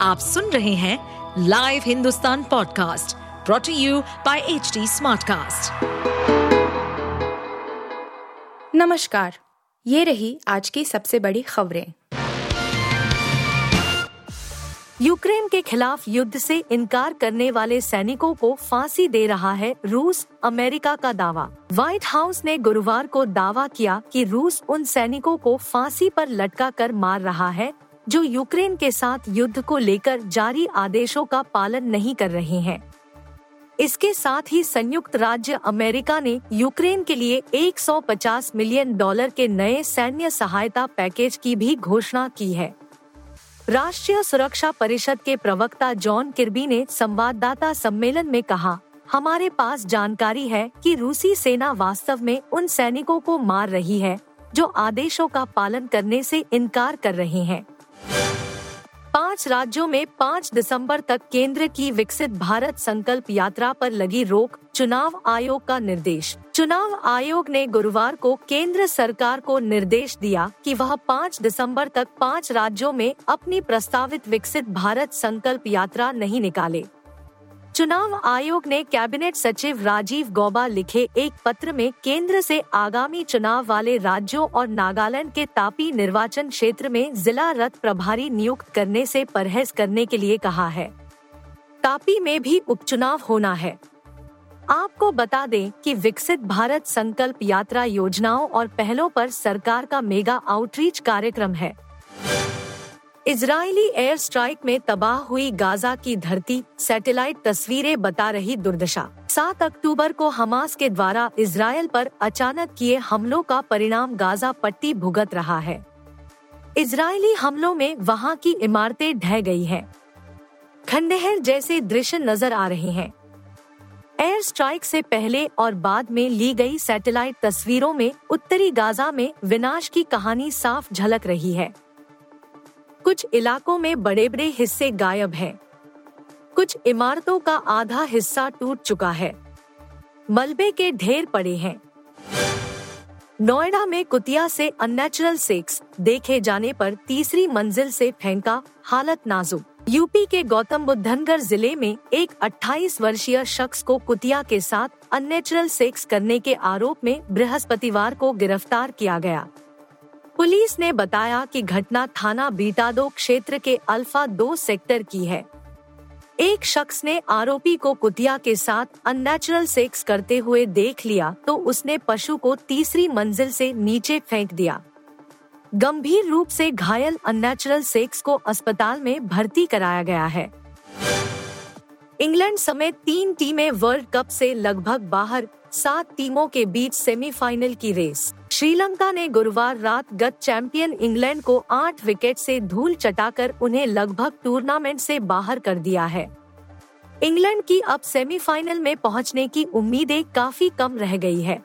आप सुन रहे हैं live Hindustan podcast brought to you by H Smartcast. नमस्कार, ये रही आज की सबसे बड़ी खबरें। यूक्रेन के खिलाफ युद्ध से इनकार करने वाले सैनिकों को फांसी दे रहा है रूस, अमेरिका का दावा। व्हाइट हाउस ने गुरुवार को दावा किया कि रूस उन सैनिकों को फांसी पर लटका कर मार रहा है। जो यूक्रेन के साथ युद्ध को लेकर जारी आदेशों का पालन नहीं कर रहे हैं। इसके साथ ही संयुक्त राज्य अमेरिका ने यूक्रेन के लिए 150 मिलियन डॉलर के नए सैन्य सहायता पैकेज की भी घोषणा की है। राष्ट्रीय सुरक्षा परिषद के प्रवक्ता जॉन किर्बी ने संवाददाता सम्मेलन में कहा, हमारे पास जानकारी है कि रूसी सेना वास्तव में उन सैनिकों को मार रही है, जो आदेशों का पालन करने से इनकार कर रहे हैं। पाँच राज्यों में पाँच दिसंबर तक केंद्र की विकसित भारत संकल्प यात्रा पर लगी रोक चुनाव आयोग का निर्देश। चुनाव आयोग ने गुरुवार को केंद्र सरकार को निर्देश दिया कि वह पाँच दिसंबर तक पाँच राज्यों में अपनी प्रस्तावित विकसित भारत संकल्प यात्रा नहीं निकाले। चुनाव आयोग ने कैबिनेट सचिव राजीव गौबा लिखे एक पत्र में केंद्र से आगामी चुनाव वाले राज्यों और नागालैंड के तापी निर्वाचन क्षेत्र में जिला रथ प्रभारी नियुक्त करने से परहेज करने के लिए कहा है। तापी में भी उपचुनाव होना है। आपको बता दें कि विकसित भारत संकल्प यात्रा योजनाओं और पहलों पर सरकार का मेगा आउटरीच कार्यक्रम है। इजरायली एयर स्ट्राइक में तबाह हुई गाजा की धरती, सैटेलाइट तस्वीरें बता रही दुर्दशा। सात अक्टूबर को हमास के द्वारा इसराइल पर अचानक किए हमलों का परिणाम गाजा पट्टी भुगत रहा है। इजरायली हमलों में वहाँ की इमारतें ढह गई हैं। खंडहर जैसे दृश्य नज़र आ रहे हैं। एयर स्ट्राइक से पहले और बाद में ली गई सैटेलाइट तस्वीरों में उत्तरी गाजा में विनाश की कहानी साफ़ झलक रही है। कुछ इलाकों में बड़े बड़े हिस्से गायब हैं। कुछ इमारतों का आधा हिस्सा टूट चुका है। मलबे के ढेर पड़े हैं। नोएडा में कुतिया से अननेचुरल सेक्स देखे जाने पर तीसरी मंजिल से फेंका हालत नाजुक। यूपी के गौतम बुद्धनगर ज़िले में एक 28 वर्षीय शख्स को कुतिया के साथ अननेचुरल सेक्स करने के आरोप में बृहस्पतिवार को गिरफ़्तार किया गया। पुलिस ने बताया कि घटना थाना बीटादो क्षेत्र के अल्फ़ा दो सेक्टर की है। एक शख्स ने आरोपी को कुतिया के साथ अननेचुरल सेक्स करते हुए देख लिया तो उसने पशु को तीसरी मंजिल से नीचे फेंक दिया। गंभीर रूप से घायल अननेचुरल सेक्स को अस्पताल में भर्ती कराया गया है। इंग्लैंड समेत तीन टीमें वर्ल्ड कप से लगभग बाहर, सात टीमों के बीच सेमीफाइनल की रेस। श्रीलंका ने गुरुवार रात गत चैंपियन इंग्लैंड को आठ विकेट से धूल चटाकर उन्हें लगभग टूर्नामेंट से बाहर कर दिया है। इंग्लैंड की अब सेमीफाइनल में पहुँचने की उम्मीदें काफ़ी कम रह गई है।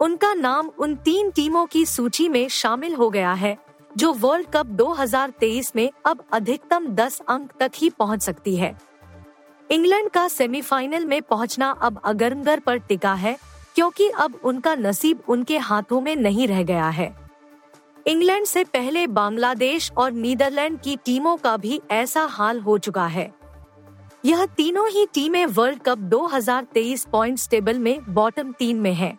उनका नाम उन तीन टीमों की सूची में शामिल हो गया है, जो वर्ल्ड कप 2023 में अब अधिकतम 10 अंक तक ही पहुँच सकती है। इंग्लैंड का सेमीफाइनल में पहुँचना अब अगरंगर पर टिका है क्योंकि अब उनका नसीब उनके हाथों में नहीं रह गया है। इंग्लैंड से पहले बांग्लादेश और नीदरलैंड की टीमों का भी ऐसा हाल हो चुका है। यह तीनों ही टीमें वर्ल्ड कप 2023 पॉइंट्स टेबल में बॉटम तीन में हैं।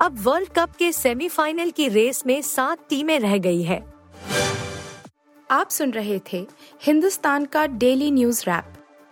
अब वर्ल्ड कप के सेमीफाइनल की रेस में सात टीमें रह गई है। आप सुन रहे थे हिंदुस्तान का डेली न्यूज़ रैप।